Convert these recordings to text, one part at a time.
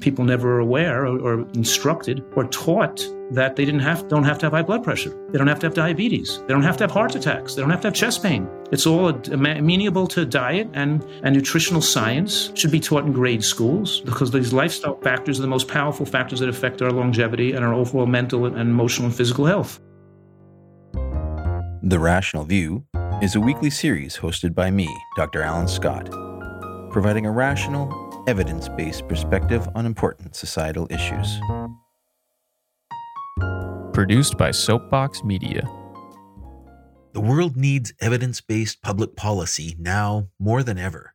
People never are aware or, or, instructed or taught that they didn't have don't have to have high blood pressure. They don't have to have diabetes. They don't have to have heart attacks. They don't have to have chest pain. It's all amenable to diet and, and nutritional science. Should be taught in grade schools because these lifestyle factors are the most powerful factors that affect our longevity and our overall mental and emotional and physical health. The Rational View is a weekly series hosted by me, Dr. Alan Scott, providing a rational evidence based perspective on important societal issues. Produced by Soapbox Media. The world needs evidence based public policy now more than ever.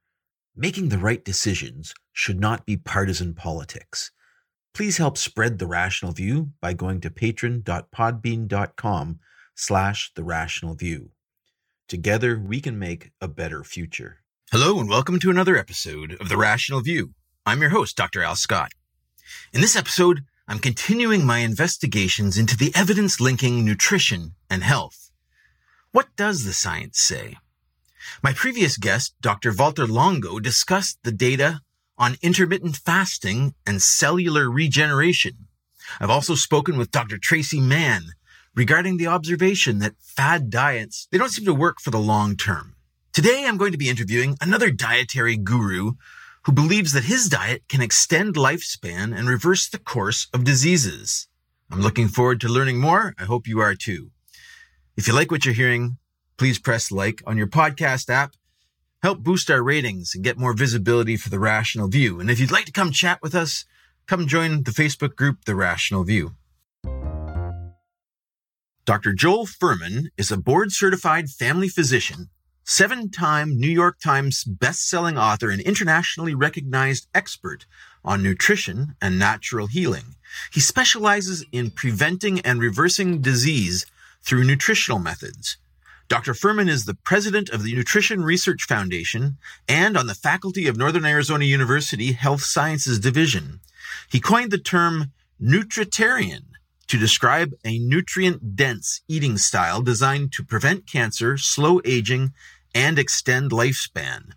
Making the right decisions should not be partisan politics. Please help spread the rational view by going to patron.podbean.com slash the rational view. Together we can make a better future. Hello, and welcome to another episode of The Rational View. I'm your host, Dr. Al Scott. In this episode, I'm continuing my investigations into the evidence linking nutrition and health. What does the science say? My previous guest, Dr. Valter Longo, discussed the data on intermittent fasting and cellular regeneration. I've also spoken with Dr. Traci Mann regarding the observation that fad diets, they don't seem to work for the long term. Today, I'm going to be interviewing another dietary guru who believes that his diet can extend lifespan and reverse the course of diseases. I'm looking forward to learning more. I hope you are too. If you like what you're hearing, please press like on your podcast app. Help boost our ratings and get more visibility for the Rational View. And if you'd like to come chat with us, come join the Facebook group, The Rational View. Dr. Joel Fuhrman is a board certified family physician seven time New York Times best-selling author and internationally recognized expert on nutrition and natural healing. He specializes in preventing and reversing disease through nutritional methods. Dr. Fuhrman is the president of the Nutrition Research Foundation and on the faculty of Northern Arizona University Health Sciences Division. He coined the term nutritarian to describe a nutrient dense eating style designed to prevent cancer, slow aging, and extend lifespan.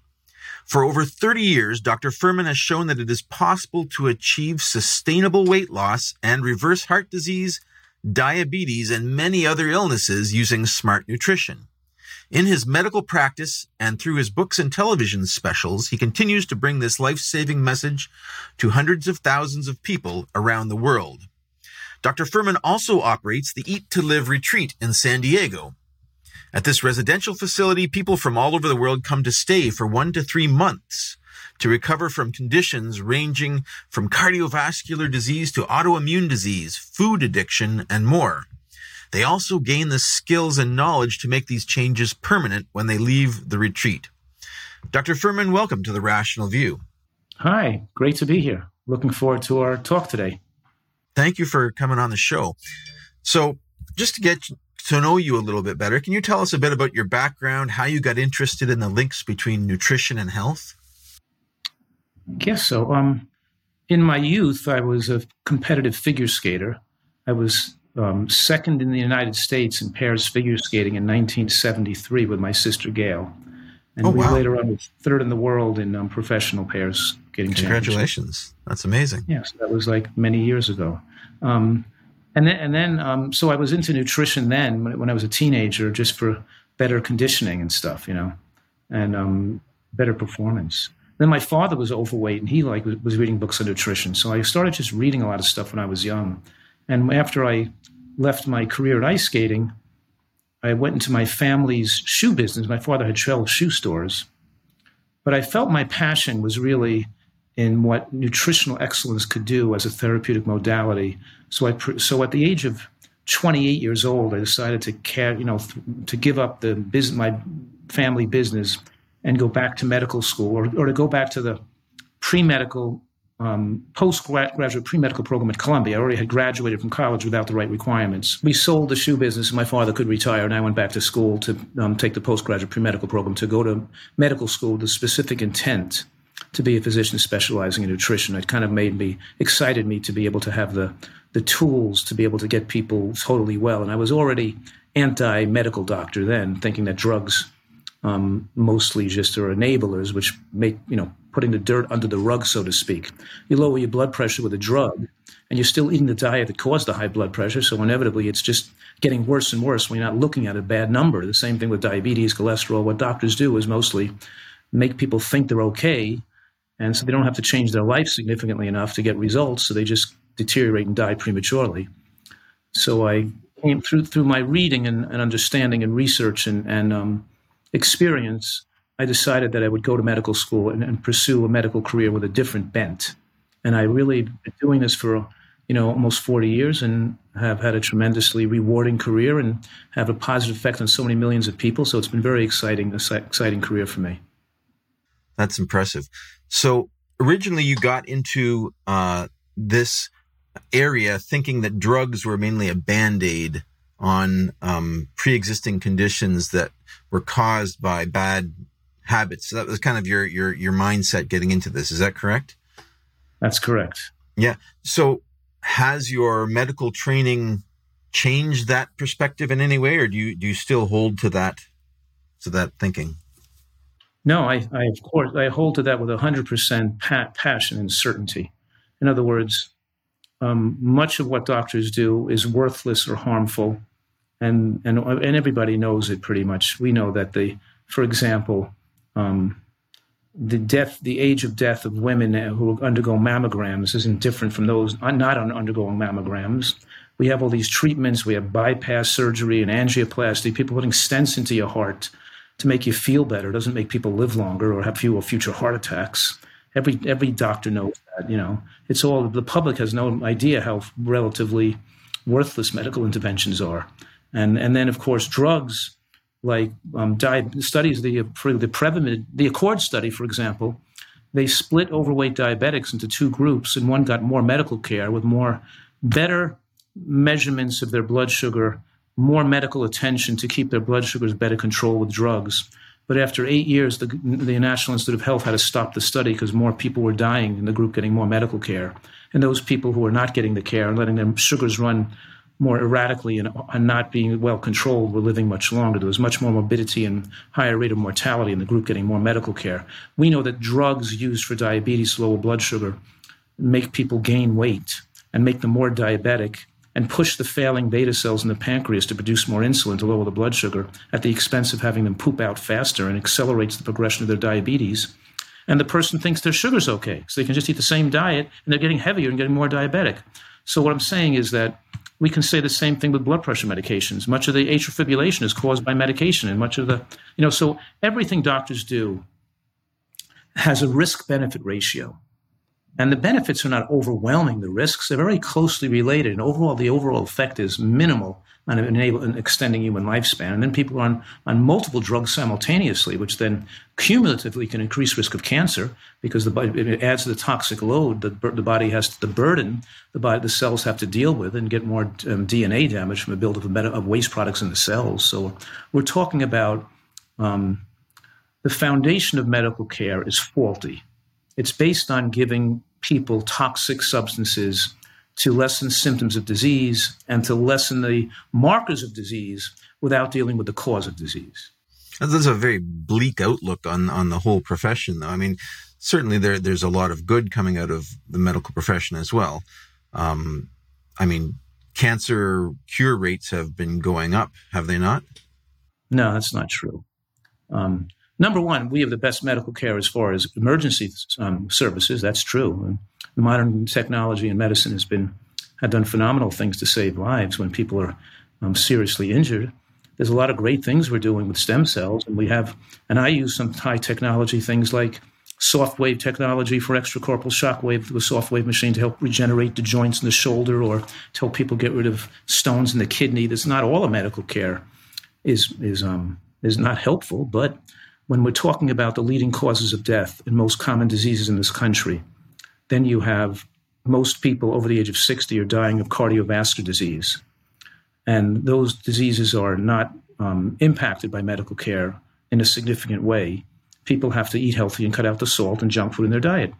For over 30 years, Dr. Fuhrman has shown that it is possible to achieve sustainable weight loss and reverse heart disease, diabetes, and many other illnesses using smart nutrition. In his medical practice and through his books and television specials, he continues to bring this life saving message to hundreds of thousands of people around the world. Dr. Fuhrman also operates the Eat to Live retreat in San Diego, at this residential facility, people from all over the world come to stay for one to three months to recover from conditions ranging from cardiovascular disease to autoimmune disease, food addiction, and more. They also gain the skills and knowledge to make these changes permanent when they leave the retreat. Dr. Fuhrman, welcome to the Rational View. Hi, great to be here. Looking forward to our talk today. Thank you for coming on the show. So, just to get to know you a little bit better, can you tell us a bit about your background, how you got interested in the links between nutrition and health? Yes. So, um, in my youth, I was a competitive figure skater. I was um, second in the United States in pairs figure skating in 1973 with my sister Gail. And oh, we wow. later on was third in the world in um, professional pairs skating. Congratulations. That's amazing. Yes, that was like many years ago. Um, and then and then um, so I was into nutrition then when, when, I was a teenager, just for better conditioning and stuff, you know, and um, better performance. Then my father was overweight, and he like was, was reading books on nutrition. So I started just reading a lot of stuff when I was young. And after I left my career at ice skating, I went into my family's shoe business. My father had 12 shoe stores. But I felt my passion was really in what nutritional excellence could do as a therapeutic modality. So I so at the age of 28 years old, I decided to care, you know, to give up the business, my family business, and go back to medical school, or, or to go back to the pre-medical, um, postgraduate pre-medical program at Columbia. I already had graduated from college without the right requirements. We sold the shoe business, and my father could retire, and I went back to school to um, take the postgraduate pre-medical program to go to medical school with the specific intent to be a physician specializing in nutrition. It kind of made me excited me to be able to have the the tools to be able to get people totally well. And I was already anti medical doctor then, thinking that drugs um, mostly just are enablers, which make you know putting the dirt under the rug, so to speak. You lower your blood pressure with a drug, and you're still eating the diet that caused the high blood pressure. So inevitably, it's just getting worse and worse when you're not looking at a bad number. The same thing with diabetes, cholesterol. What doctors do is mostly make people think they're okay, and so they don't have to change their life significantly enough to get results. So they just deteriorate and die prematurely. So I came through through my reading and, and understanding and research and, and um, experience. I decided that I would go to medical school and, and pursue a medical career with a different bent. And I really been doing this for you know almost 40 years and have had a tremendously rewarding career and have a positive effect on so many millions of people. So it's been very exciting, exciting career for me. That's impressive. So originally, you got into uh, this area thinking that drugs were mainly a band aid on um, pre existing conditions that were caused by bad habits. So that was kind of your your your mindset getting into this. Is that correct? That's correct. Yeah. So has your medical training changed that perspective in any way, or do you do you still hold to that to that thinking? No, I, I of course I hold to that with hundred percent passion and certainty. In other words, um, much of what doctors do is worthless or harmful, and and and everybody knows it pretty much. We know that the, for example, um, the death, the age of death of women who undergo mammograms isn't different from those not undergoing mammograms. We have all these treatments. We have bypass surgery and angioplasty. People putting stents into your heart to make you feel better. It doesn't make people live longer or have fewer future heart attacks. Every every doctor knows that. You know, it's all the public has no idea how relatively worthless medical interventions are, and and then of course drugs like um, di- studies the the Prevemid the Accord study, for example, they split overweight diabetics into two groups, and one got more medical care with more better measurements of their blood sugar, more medical attention to keep their blood sugars better controlled with drugs. But after eight years, the, the National Institute of Health had to stop the study because more people were dying in the group getting more medical care. And those people who were not getting the care and letting their sugars run more erratically and, and not being well controlled were living much longer. There was much more morbidity and higher rate of mortality in the group getting more medical care. We know that drugs used for diabetes, lower blood sugar, make people gain weight and make them more diabetic and push the failing beta cells in the pancreas to produce more insulin to lower the blood sugar at the expense of having them poop out faster and accelerates the progression of their diabetes. And the person thinks their sugar's okay, so they can just eat the same diet and they're getting heavier and getting more diabetic. So, what I'm saying is that we can say the same thing with blood pressure medications. Much of the atrial fibrillation is caused by medication, and much of the, you know, so everything doctors do has a risk benefit ratio. And the benefits are not overwhelming the risks. They're very closely related. And overall, the overall effect is minimal on enable, extending human lifespan. And then people are on, on multiple drugs simultaneously, which then cumulatively can increase risk of cancer because the it adds to the toxic load that the body has, to, the burden the, body, the cells have to deal with and get more um, DNA damage from the buildup of, of waste products in the cells. So we're talking about um, the foundation of medical care is faulty. It's based on giving people toxic substances to lessen symptoms of disease and to lessen the markers of disease without dealing with the cause of disease. That's a very bleak outlook on, on the whole profession, though. I mean, certainly there, there's a lot of good coming out of the medical profession as well. Um, I mean, cancer cure rates have been going up, have they not? No, that's not true. Um, Number one, we have the best medical care as far as emergency um, services. That's true. And modern technology and medicine has been have done phenomenal things to save lives when people are um, seriously injured. There's a lot of great things we're doing with stem cells, and we have. And I use some high technology things like soft wave technology for extracorporeal shock wave with a soft wave machine to help regenerate the joints in the shoulder or to help people get rid of stones in the kidney. That's not all of medical care is is um is not helpful, but when we're talking about the leading causes of death in most common diseases in this country, then you have most people over the age of 60 are dying of cardiovascular disease. And those diseases are not um, impacted by medical care in a significant way. People have to eat healthy and cut out the salt and junk food in their diet.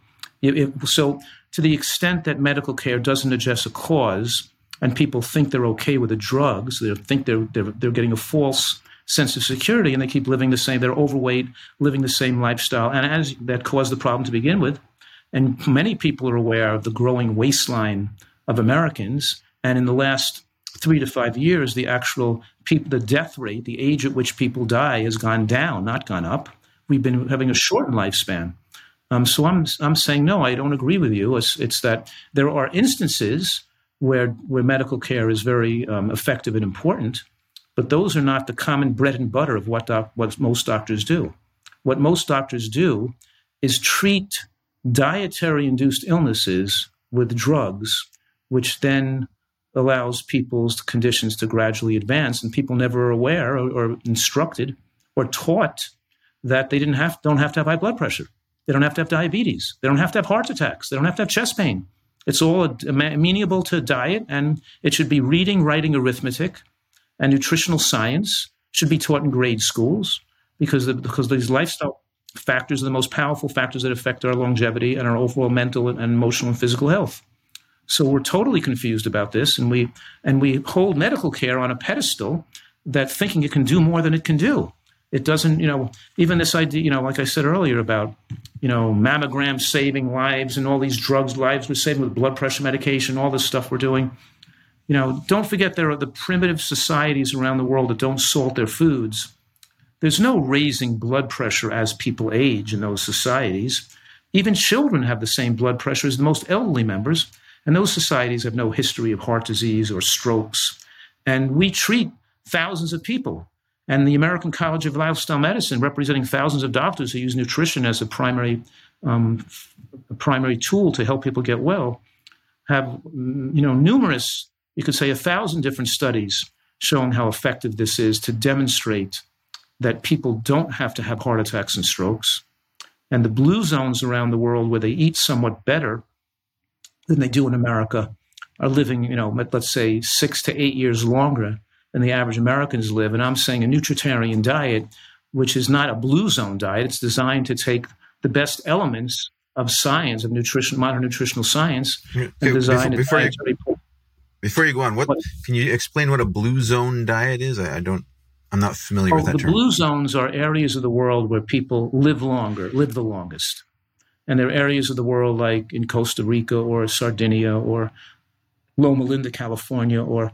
It, it, so, to the extent that medical care doesn't address a cause, and people think they're okay with the drugs, they think they're, they're, they're getting a false sense of security and they keep living the same, they're overweight, living the same lifestyle. And as that caused the problem to begin with. And many people are aware of the growing waistline of Americans. And in the last three to five years, the actual people, the death rate, the age at which people die has gone down, not gone up. We've been having a shortened lifespan. Um, so I'm I'm saying no, I don't agree with you. It's, it's that there are instances where where medical care is very um, effective and important, but those are not the common bread and butter of what doc, what most doctors do. What most doctors do is treat dietary induced illnesses with drugs, which then allows people's conditions to gradually advance, and people never are aware or, or instructed or taught that they didn't have don't have to have high blood pressure they don't have to have diabetes. They don't have to have heart attacks. They don't have to have chest pain. It's all amenable to diet, and it should be reading, writing, arithmetic, and nutritional science should be taught in grade schools because the, because these lifestyle factors are the most powerful factors that affect our longevity and our overall mental and emotional and physical health. So we're totally confused about this, and we and we hold medical care on a pedestal that thinking it can do more than it can do. It doesn't, you know, even this idea, you know, like I said earlier about, you know, mammograms saving lives and all these drugs lives we're saving with blood pressure medication, all this stuff we're doing. You know, don't forget there are the primitive societies around the world that don't salt their foods. There's no raising blood pressure as people age in those societies. Even children have the same blood pressure as the most elderly members, and those societies have no history of heart disease or strokes. And we treat thousands of people and the American College of Lifestyle Medicine, representing thousands of doctors who use nutrition as a primary um, a primary tool to help people get well, have you know numerous, you could say a thousand different studies showing how effective this is to demonstrate that people don't have to have heart attacks and strokes. And the blue zones around the world where they eat somewhat better than they do in America are living, you know, let's say six to eight years longer than the average Americans live. And I'm saying a nutritarian diet, which is not a blue zone diet, it's designed to take the best elements of science, of nutrition, modern nutritional science, and design before, before, you, before you go on, what, what, can you explain what a blue zone diet is? I, I don't. I'm not familiar oh, with that the term. blue zones are areas of the world where people live longer, live the longest. And there are areas of the world like in Costa Rica or Sardinia or Loma Linda, California, or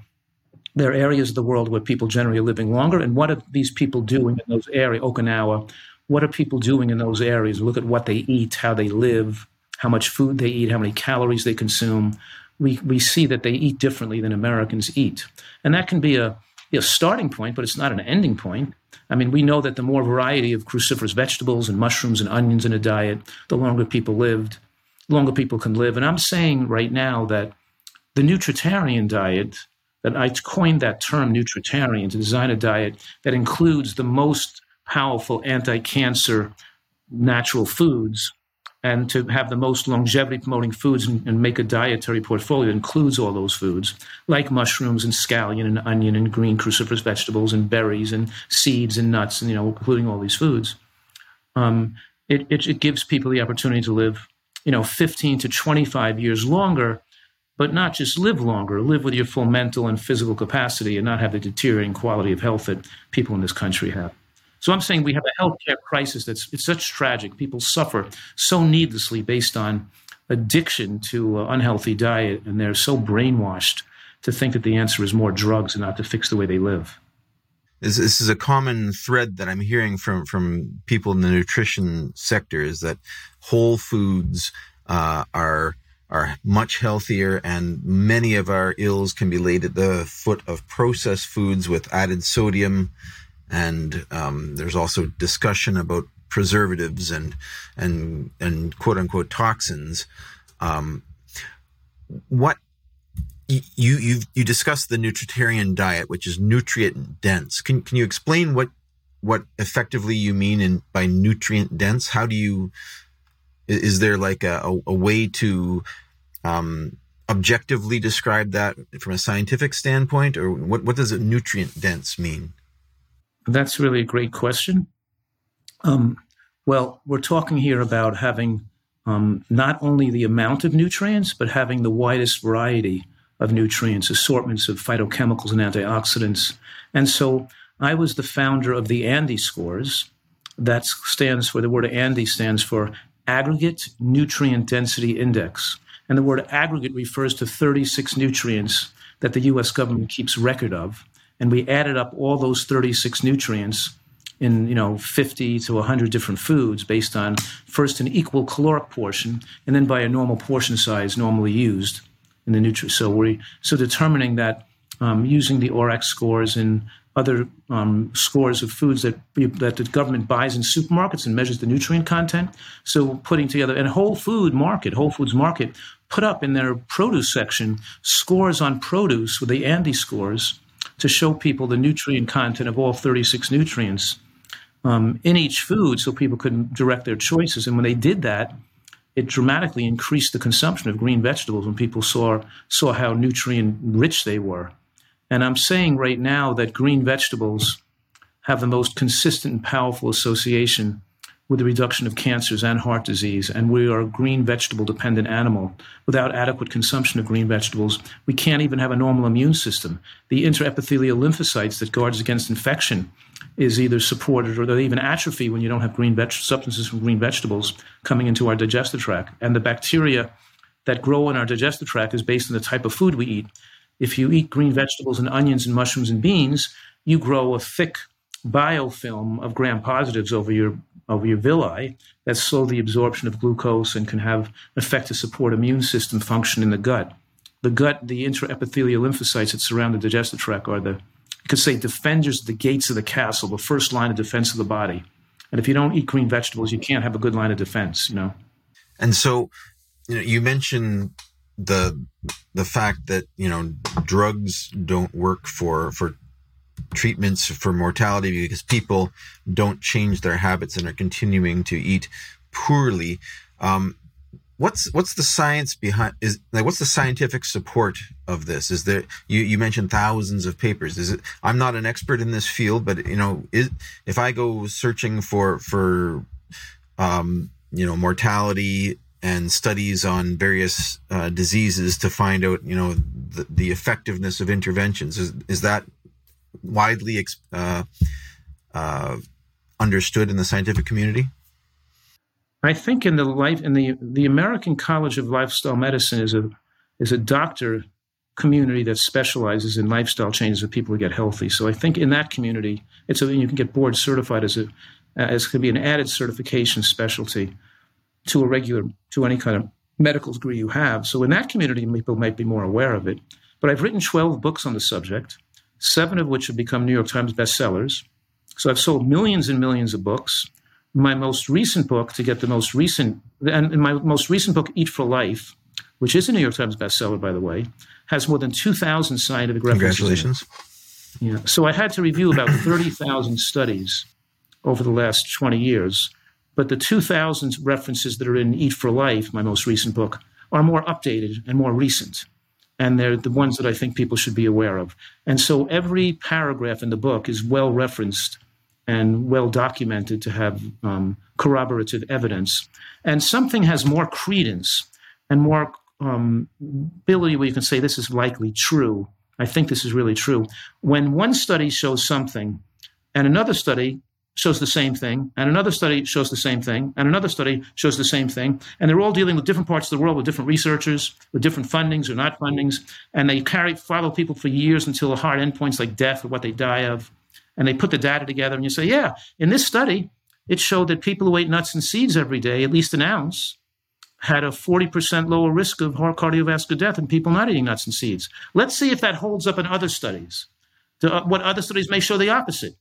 there are areas of the world where people generally are living longer. And what are these people doing in those areas? Okinawa, what are people doing in those areas? Look at what they eat, how they live, how much food they eat, how many calories they consume. We, we see that they eat differently than Americans eat. And that can be a, a starting point, but it's not an ending point. I mean, we know that the more variety of cruciferous vegetables and mushrooms and onions in a diet, the longer people lived, longer people can live. And I'm saying right now that the nutritarian diet that I coined that term nutritarian to design a diet that includes the most powerful anti-cancer natural foods and to have the most longevity promoting foods and, and, make a dietary portfolio that includes all those foods, like mushrooms and scallion and onion and green cruciferous vegetables and berries and seeds and nuts and you know including all these foods. Um, it, it, it gives people the opportunity to live, you know, 15 to 25 years longer but not just live longer, live with your full mental and physical capacity and not have the deteriorating quality of health that people in this country have. So I'm saying we have a healthcare crisis that's it's such tragic. People suffer so needlessly based on addiction to uh, unhealthy diet, and they're so brainwashed to think that the answer is more drugs and not to fix the way they live. This, this is a common thread that I'm hearing from from people in the nutrition sector is that whole foods uh, are are much healthier, and many of our ills can be laid at the foot of processed foods with added sodium. And um, there's also discussion about preservatives and and and quote unquote toxins. Um, what you you you discussed the nutritarian diet, which is nutrient dense. Can can you explain what what effectively you mean in by nutrient dense? How do you is there like a, a, a way to um, objectively describe that from a scientific standpoint, or what, what does a nutrient dense mean? That's really a great question. Um, well, we're talking here about having um, not only the amount of nutrients, but having the widest variety of nutrients, assortments of phytochemicals and antioxidants. And so I was the founder of the ANDI scores. That stands for the word ANDI stands for Aggregate Nutrient Density Index. And the word aggregate refers to 36 nutrients that the US government keeps record of. And we added up all those 36 nutrients in you know 50 to 100 different foods based on first an equal caloric portion and then by a normal portion size normally used in the nutrient. So we so determining that um, using the ORAC scores and other um, scores of foods that that the government buys in supermarkets and measures the nutrient content. So putting together and Whole Food Market, Whole Foods Market, put up in their produce section scores on produce with the ANDI scores to show people the nutrient content of all 36 nutrients um, in each food, so people could direct their choices. And when they did that, it dramatically increased the consumption of green vegetables when people saw saw how nutrient rich they were. And I'm saying right now that green vegetables have the most consistent and powerful association with the reduction of cancers and heart disease. And we are a green vegetable dependent animal. Without adequate consumption of green vegetables, we can't even have a normal immune system. The intraepithelial lymphocytes that guards against infection is either supported or they even atrophy when you don't have green veg- substances from green vegetables coming into our digestive tract. And the bacteria that grow in our digestive tract is based on the type of food we eat. If you eat green vegetables and onions and mushrooms and beans, you grow a thick biofilm of gram positives over your over your villi that slow the absorption of glucose and can have effect to support immune system function in the gut. The gut, the intraepithelial lymphocytes that surround the digestive tract are the you could say defenders of the gates of the castle, the first line of defense of the body. And if you don't eat green vegetables, you can't have a good line of defense, you know. And so, you know, you mentioned the the fact that you know drugs don't work for for treatments for mortality because people don't change their habits and are continuing to eat poorly. Um, what's what's the science behind is like what's the scientific support of this is there you, you mentioned thousands of papers is it i'm not an expert in this field but you know is if i go searching for for um you know mortality and studies on various uh, diseases to find out, you know, the, the effectiveness of interventions. Is, is that widely uh, uh, understood in the scientific community? I think in the life in the the American College of Lifestyle Medicine is a is a doctor community that specializes in lifestyle changes for people who get healthy. So I think in that community, it's a, you can get board certified as a as could be an added certification specialty to a regular to any kind of medical degree you have. So in that community, people might be more aware of it. But I've written 12 books on the subject, seven of which have become New York Times bestsellers. So I've sold millions and millions of books. My most recent book, to get the most recent, and my most recent book, Eat for Life, which is a New York Times bestseller, by the way, has more than 2,000 scientific references. Congratulations. Yeah. So I had to review about 30,000 studies over the last 20 years but the 2000 references that are in Eat for Life, my most recent book, are more updated and more recent. And they're the ones that I think people should be aware of. And so every paragraph in the book is well referenced and well documented to have um, corroborative evidence. And something has more credence and more um, ability where you can say this is likely true. I think this is really true. When one study shows something and another study shows the same thing, and another study shows the same thing, and another study shows the same thing. And they're all dealing with different parts of the world with different researchers, with different fundings or not fundings. And they carry follow people for years until the hard endpoints like death or what they die of. And they put the data together, and you say, yeah, in this study, it showed that people who ate nuts and seeds every day, at least an ounce, had a 40% lower risk of cardiovascular death than people not eating nuts and seeds. Let's see if that holds up in other studies. What other studies may show the opposite.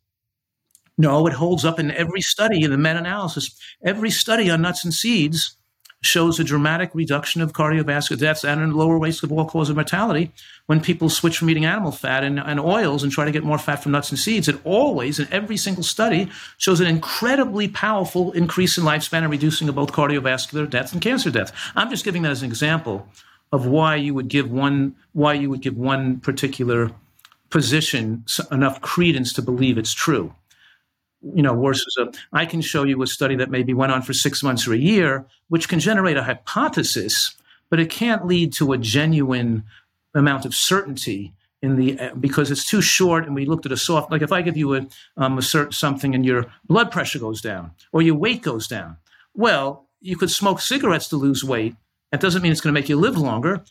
No, it holds up in every study in the meta analysis. Every study on nuts and seeds shows a dramatic reduction of cardiovascular deaths and a lower risk of all cause of mortality when people switch from eating animal fat and, and, oils and try to get more fat from nuts and seeds. It always, in every single study, shows an incredibly powerful increase in lifespan and reducing of both cardiovascular deaths and cancer deaths. I'm just giving that as an example of why you would give one why you would give one particular position enough credence to believe it's true you know, versus a, I can show you a study that maybe went on for six months or a year, which can generate a hypothesis, but it can't lead to a genuine amount of certainty in the uh, because it's too short and we looked at a soft like if i give you a, um, a certain something and your blood pressure goes down or your weight goes down well you could smoke cigarettes to lose weight. That doesn't mean it's going to make you live longer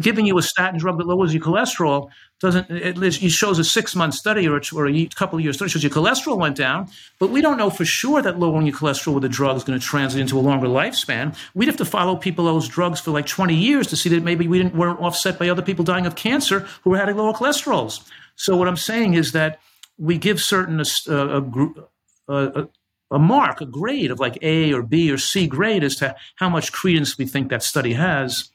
giving you a statin drug that lowers your cholesterol doesn't it, shows a six month study or a, or a couple of years study shows your cholesterol went down but we don't know for sure that lowering your cholesterol with a drug is going to translate into a longer lifespan. We'd have to follow people those drugs for like 20 years to see that maybe we didn't weren't offset by other people dying of cancer who were having lower cholesterols. So what i'm saying is that we give certain uh, a, group a, a mark a grade of like a or b or c grade as to how much credence we think that study has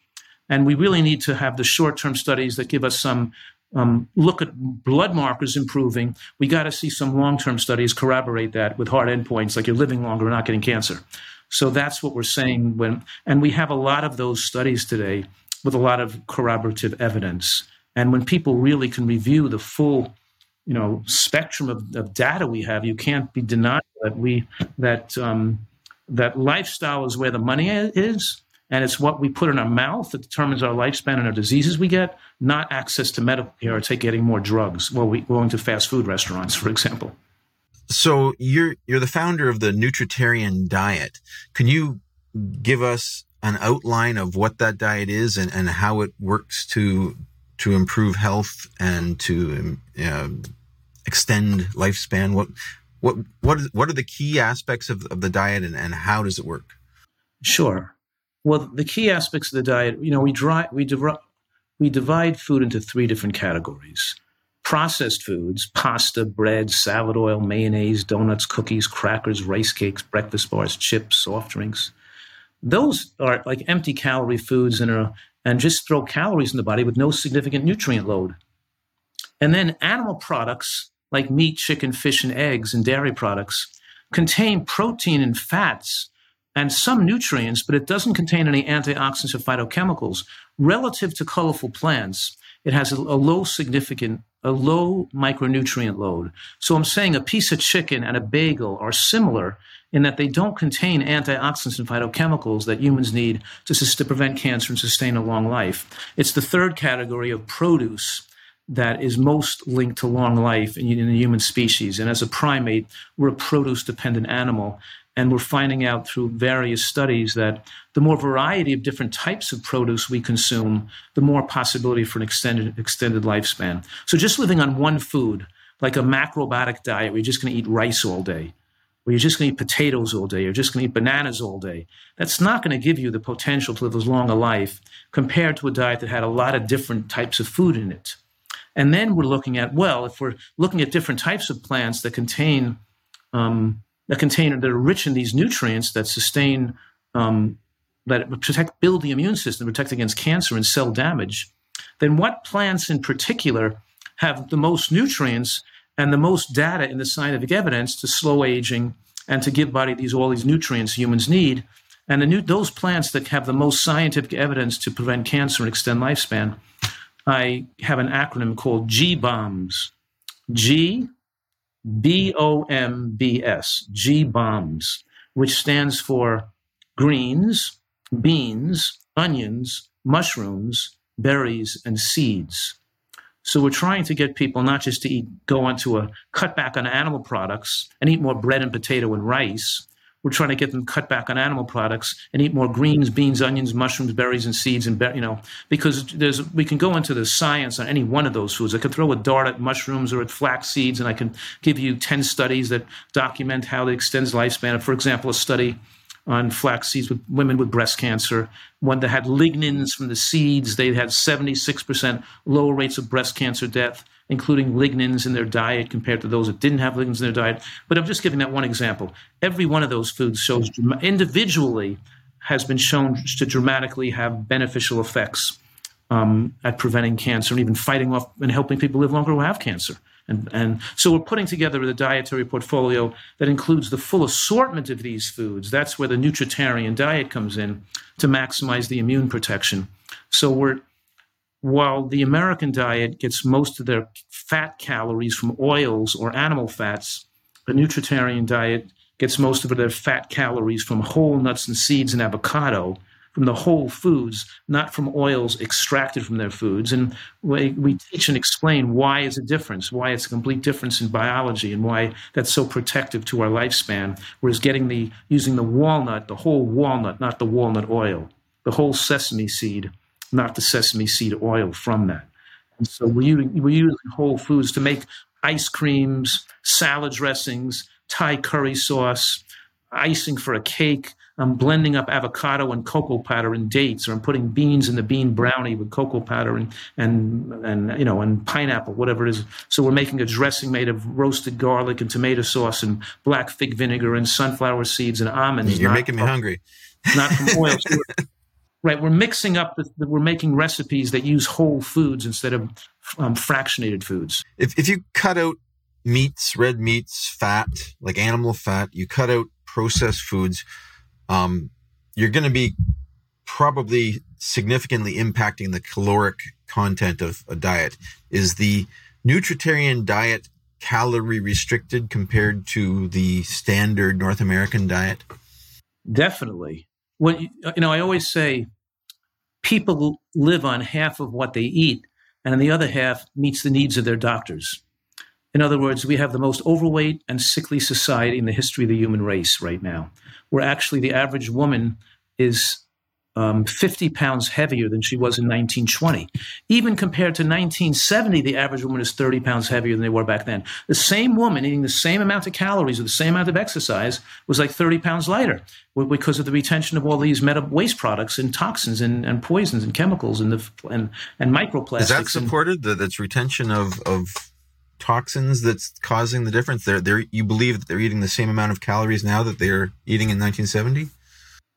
and we really need to have the short term studies that give us some um, look at blood markers improving. We got to see some long term studies corroborate that with hard endpoints, like you're living longer not getting cancer. So that's what we're saying when, and we have a lot of those studies today with a lot of corroborative evidence. And when people really can review the full, you know, spectrum of, of data we have, you can't be denied that we that um, that lifestyle is where the money is, and it's what we put in our mouth that determines our lifespan and our diseases we get, not access to medical care or take getting more drugs. Well, we going to fast food restaurants, for example. So you're you're the founder of the nutritarian diet. Can you give us an outline of what that diet is and, and how it works to to improve health and to uh, extend lifespan? What what what what are the key aspects of, of the diet and, and how does it work? Sure. Well, the key aspects of the diet, you know, we, dry, we, div- we divide food into three different categories processed foods, pasta, bread, salad oil, mayonnaise, donuts, cookies, crackers, rice cakes, breakfast bars, chips, soft drinks. Those are like empty calorie foods and, are, and just throw calories in the body with no significant nutrient load. And then animal products like meat, chicken, fish, and eggs, and dairy products contain protein and fats and some nutrients, but it doesn't contain any antioxidants or phytochemicals. Relative to colorful plants, it has a, a, low significant, a low micronutrient load. So I'm saying a piece of chicken and a bagel are similar in that they don't contain antioxidants and phytochemicals that humans need to, to prevent cancer and sustain a long life. It's the third category of produce that is most linked to long life in, in the human species. And as a primate, we're a produce dependent animal. And we're finding out through various studies that the more variety of different types of produce we consume, the more possibility for an extended, extended lifespan. So just living on one food, like a macrobiotic diet, where you're just going to eat rice all day, or you're just going to eat potatoes all day, you're just going to eat bananas all day, that's not going to give you the potential to live as long a life compared to a diet that had a lot of different types of food in it. And then we're looking at, well, if we're looking at different types of plants that contain um, that container that are rich in these nutrients that sustain um, that protect build the immune system, protect against cancer and cell damage, then what plants in particular have the most nutrients and the most data in the scientific evidence to slow aging and to give body these all these nutrients humans need? And the new, those plants that have the most scientific evidence to prevent cancer and extend lifespan, I have an acronym called G bombs. G bombs, which stands for greens, beans, onions, mushrooms, berries, and seeds. So we're trying to get people not just to eat, go onto a cut back on animal products and eat more bread and potato and rice, we're trying to get them cut back on animal products and eat more greens, beans, onions, mushrooms, berries, and seeds, and you know, because there's we can go into the science on any one of those foods. I could throw a dart at mushrooms or at flax seeds, and I can give you ten studies that document how it extends lifespan. For example, a study on flax seeds with women with breast cancer, one that had lignans from the seeds, they had 76% lower rates of breast cancer death including lignans in their diet compared to those that didn't have lignans in their diet. But I'm just giving that one example. Every one of those foods shows individually has been shown to dramatically have beneficial effects um, at preventing cancer and even fighting off and helping people live longer who have cancer. And, and so we're putting together the dietary portfolio that includes the full assortment of these foods. That's where the nutritarian diet comes in to maximize the immune protection. So we're while the American diet gets most of their fat calories from oils or animal fats, the nutritarian diet gets most of their fat calories from whole nuts and seeds and avocado. from the whole foods, not from oils extracted from their foods. And we, we teach and explain why is a difference, why it's a complete difference in biology, and why that's so protective to our lifespan. Whereas getting the using the walnut, the whole walnut, not the walnut oil, the whole sesame seed, not the sesame seed oil from that. And so we're using, we're using whole foods to make ice creams, salad dressings, Thai curry sauce, icing for a cake. I'm blending up avocado and cocoa powder and dates, or I'm putting beans in the bean brownie with cocoa powder and and and you know and pineapple, whatever it is. So we're making a dressing made of roasted garlic and tomato sauce and black fig vinegar and sunflower seeds and almonds. You're making me hungry. Not from oil. right, we're mixing up. The, we're making recipes that use whole foods instead of um, fractionated foods. If if you cut out meats, red meats, fat, like animal fat, you cut out processed foods, um, you're going to be probably significantly impacting the caloric content of a diet. Is the nutritarian diet calorie restricted compared to the standard North American diet? Definitely. When you know, I always say people live on half of what they eat, and the other half meets the needs of their doctors. In other words, we have the most overweight and sickly society in the history of the human race right now, where actually the average woman is um, 50 pounds heavier than she was in 1920. Even compared to 1970, the average woman is 30 pounds heavier than they were back then. The same woman eating the same amount of calories with the same amount of exercise was like 30 pounds lighter because of the retention of all these meta waste products and toxins and, and poisons and chemicals and the and, and microplastics. Is that supported? That's retention of, of toxins that's causing the difference? They're, they're, you believe that they're eating the same amount of calories now that they're eating in 1970?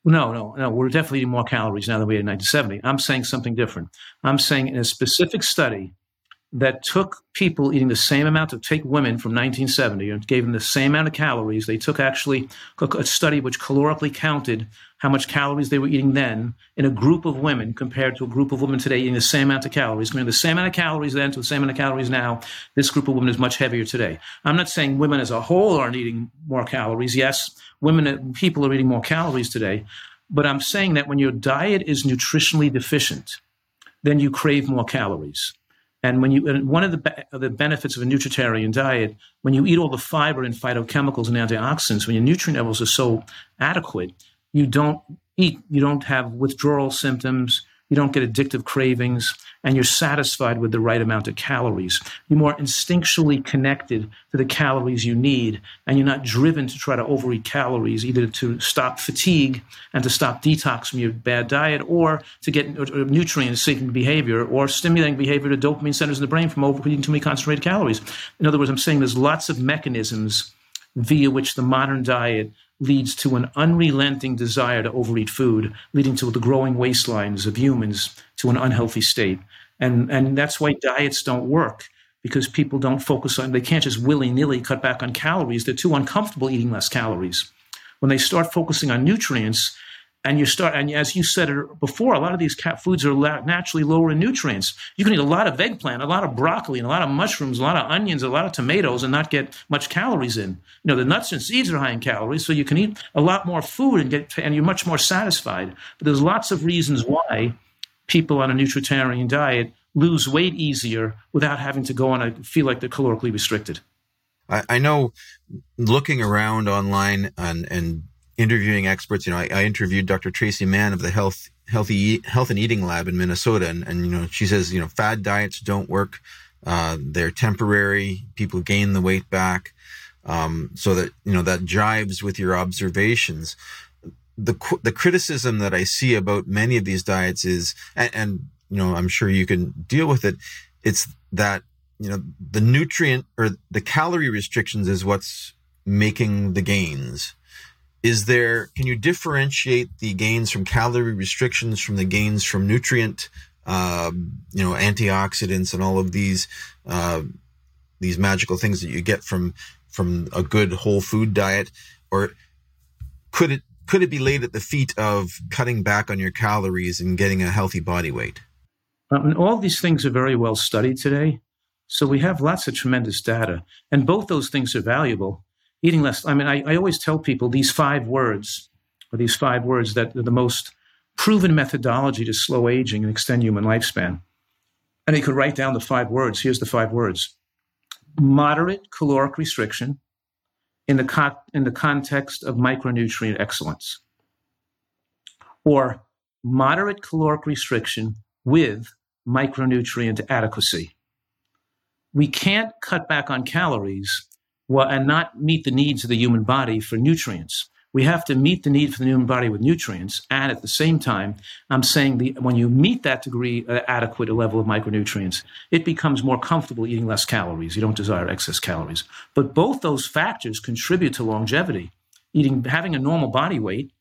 No, no, no. We're definitely eating more calories now than we did in 1970. I'm saying something different. I'm saying in a specific study that took people eating the same amount of take women from 1970 and gave them the same amount of calories. They took actually a study which calorically counted how much calories they were eating then in a group of women compared to a group of women today eating the same amount of calories. Meaning the same amount of calories then to the same amount of calories now. This group of women is much heavier today. I'm not saying women as a whole aren't eating more calories. Yes, women, uh, people are eating more calories today. But I'm saying that when your diet is nutritionally deficient, then you crave more calories. And when you, and one of the, uh, the benefits of a nutritarian diet, when you eat all the fiber and phytochemicals and antioxidants, when your nutrient levels are so adequate, you don't eat, you don't have withdrawal symptoms, you don't get addictive cravings, and you're satisfied with the right amount of calories. You're more instinctually connected to the calories you need, and you're not driven to try to overeat calories, either to stop fatigue and to stop detox from your bad diet, or to get uh, nutrient seeking behavior or stimulating behavior to dopamine centers in the brain from overeating too many concentrated calories. In other words, I'm saying there's lots of mechanisms via which the modern diet leads to an unrelenting desire to overeat food, leading to the growing waistlines of humans to an unhealthy state. And, and that's why diets don't work because people don't focus on, they can't just willy nilly cut back on calories. They're too uncomfortable eating less calories. When they start focusing on nutrients, and you start and as you said before a lot of these cat foods are naturally lower in nutrients. You can eat a lot of eggplant a lot of broccoli and a lot of mushrooms a lot of onions a lot of tomatoes and not get much calories in. You know the nuts and seeds are high in calories so you can eat a lot more food and get and you're much more satisfied. But there's lots of reasons why people on a nutritarian diet lose weight easier without having to go on a feel like they're calorically restricted. I, I know looking around online and and interviewing experts. You know, I, I, interviewed Dr. Traci Mann of the Health Healthy Health and Eating Lab in Minnesota, and, and you know, she says you know fad diets don't work. Uh, they're temporary. People gain the weight back, um, so that you know that jives with your observations. The the criticism that I see about many of these diets is, and, and you know, I'm sure you can deal with it. It's that you know the nutrient or the calorie restrictions is what's making the gains is there can you differentiate the gains from calorie restrictions from the gains from nutrient um, you know antioxidants and all of these uh, these magical things that you get from from a good whole food diet? Or could it could it be laid at the feet of cutting back on your calories and getting a healthy body weight? Um, all these things are very well studied today so we have lots of tremendous data and both those things are valuable eating less. I mean, I, I always tell people these five words, or these five words that are the most proven methodology to slow aging and extend human lifespan. And he could write down the five words. Here's the five words moderate caloric restriction in the, co- in the context of micronutrient excellence, or moderate caloric restriction with micronutrient adequacy. We can't cut back on calories well, and not meet the needs of the human body for nutrients. We have to meet the need for the human body with nutrients, and at the same time, I'm saying the, when you meet that degree, uh, adequate level of micronutrients, it becomes more comfortable eating less calories. You don't desire excess calories. But both those factors contribute to longevity. Eating, having a normal body weight,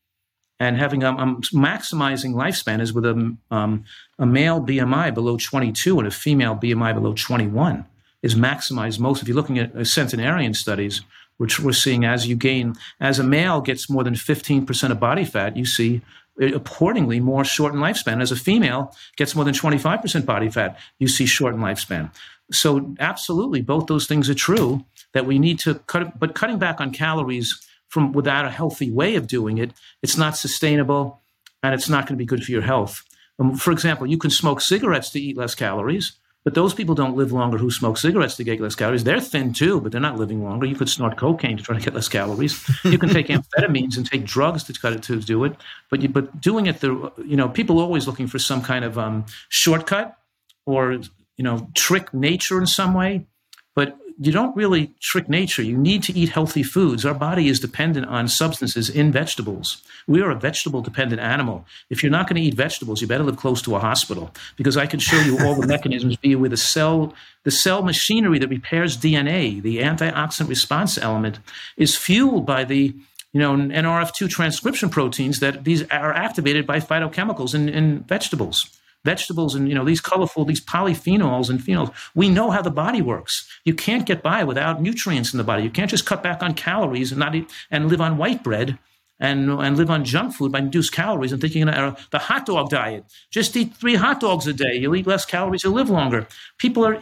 and having um, um, maximizing lifespan is with a, um, a male BMI below 22 and a female BMI below 21 is maximized most. If you're looking at uh, centenarian studies, which we're seeing as you gain, as a male gets more than 15% of body fat, you see uh, accordingly more shortened lifespan. As a female gets more than 25% body fat, you see shortened lifespan. So absolutely, both those things are true that we need to cut, but cutting back on calories from without a healthy way of doing it, it's not sustainable and it's not going to be good for your health. Um, for example, you can smoke cigarettes to eat less calories, but those people don't live longer who smoke cigarettes to get less calories. They're thin too, but they're not living longer. You could snort cocaine to try to get less calories. You can take amphetamines and take drugs to it to do it. But you, but doing it the you know people are always looking for some kind of um, shortcut or you know trick nature in some way. But you don't really trick nature. You need to eat healthy foods. Our body is dependent on substances in vegetables. We are a vegetable dependent animal. If you're not going to eat vegetables, you better live close to a hospital because I can show you all the mechanisms be with the cell, the cell machinery that repairs DNA, the antioxidant response element is fueled by the you know, NRF2 transcription proteins that these are activated by phytochemicals in, in vegetables vegetables and you know these colorful these polyphenols and phenols. We know how the body works. You can't get by without nutrients in the body. You can't just cut back on calories and not eat and live on white bread and and live on junk food by reduced calories and thinking uh, the hot dog diet. Just eat three hot dogs a day. You'll eat less calories you'll live longer. People are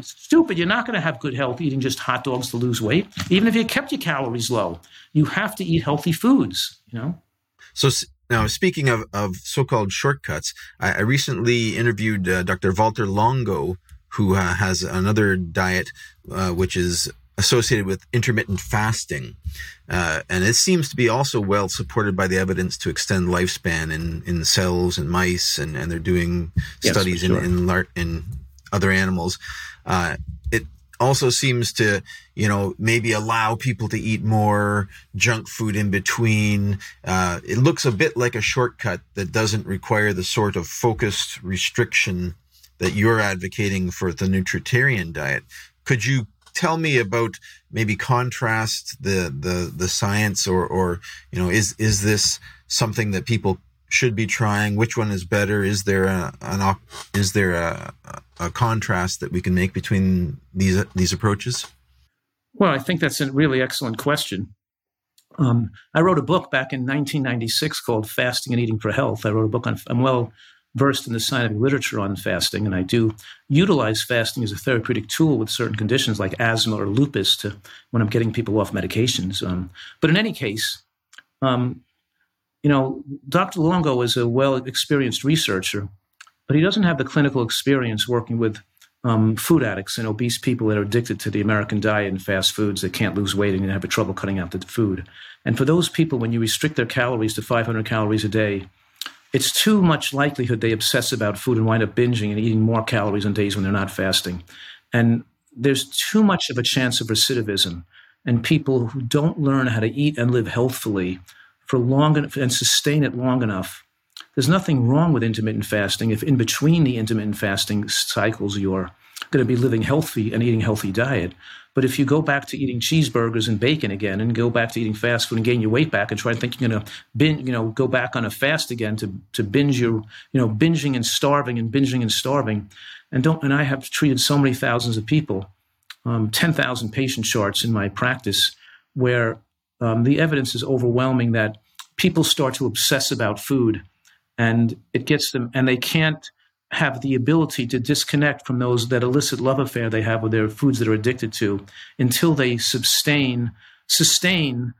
stupid. You're not going to have good health eating just hot dogs to lose weight even if you kept your calories low. You have to eat healthy foods you know? So now, speaking of, of so-called shortcuts, I, I recently interviewed uh, Dr. Valter Longo, who uh, has another diet uh, which is associated with intermittent fasting. Uh, and it seems to be also well supported by the evidence to extend lifespan in, in cells and mice, and, and they're doing yes, studies sure. in, in, in, other animals. Also seems to, you know, maybe allow people to eat more junk food in between. Uh, it looks a bit like a shortcut that doesn't require the sort of focused restriction that you're advocating for the nutritarian diet. Could you tell me about maybe contrast the the the science or or you know is is this something that people should be trying? Which one is better? Is there a an is there a, a contrast that we can make between these these approaches? Well, I think that's a really excellent question. Um, I wrote a book back in 1996 called Fasting and Eating for Health. I wrote a book on. I'm well versed in the scientific literature on fasting, and I do utilize fasting as a therapeutic tool with certain conditions like asthma or lupus to when I'm getting people off medications. Um, but in any case, um, you know, Dr. Longo is a well experienced researcher, but he doesn't have the clinical experience working with um, food addicts and obese people that are addicted to the American diet and fast foods that can't lose weight and have trouble cutting out the food. And for those people, when you restrict their calories to 500 calories a day, it's too much likelihood they obsess about food and wind up binging and eating more calories on days when they're not fasting. And there's too much of a chance of recidivism. And people who don't learn how to eat and live healthfully for long enough and sustain it long enough. There's nothing wrong with intermittent fasting if in between the intermittent fasting cycles you're going to be living healthy and eating healthy diet. But if you go back to eating cheeseburgers and bacon again, and go back to eating fast food and gain your weight back, and try to think you're going to you know, go back on a fast again to to binge your, you know, binging and starving and binging and starving, and don't. And I have treated so many thousands of people, um, ten thousand patient charts in my practice, where um, the evidence is overwhelming that people start to obsess about food and it gets them and they can't have the ability to disconnect from those that illicit love affair they have with their foods that are addicted to until they sustain sustain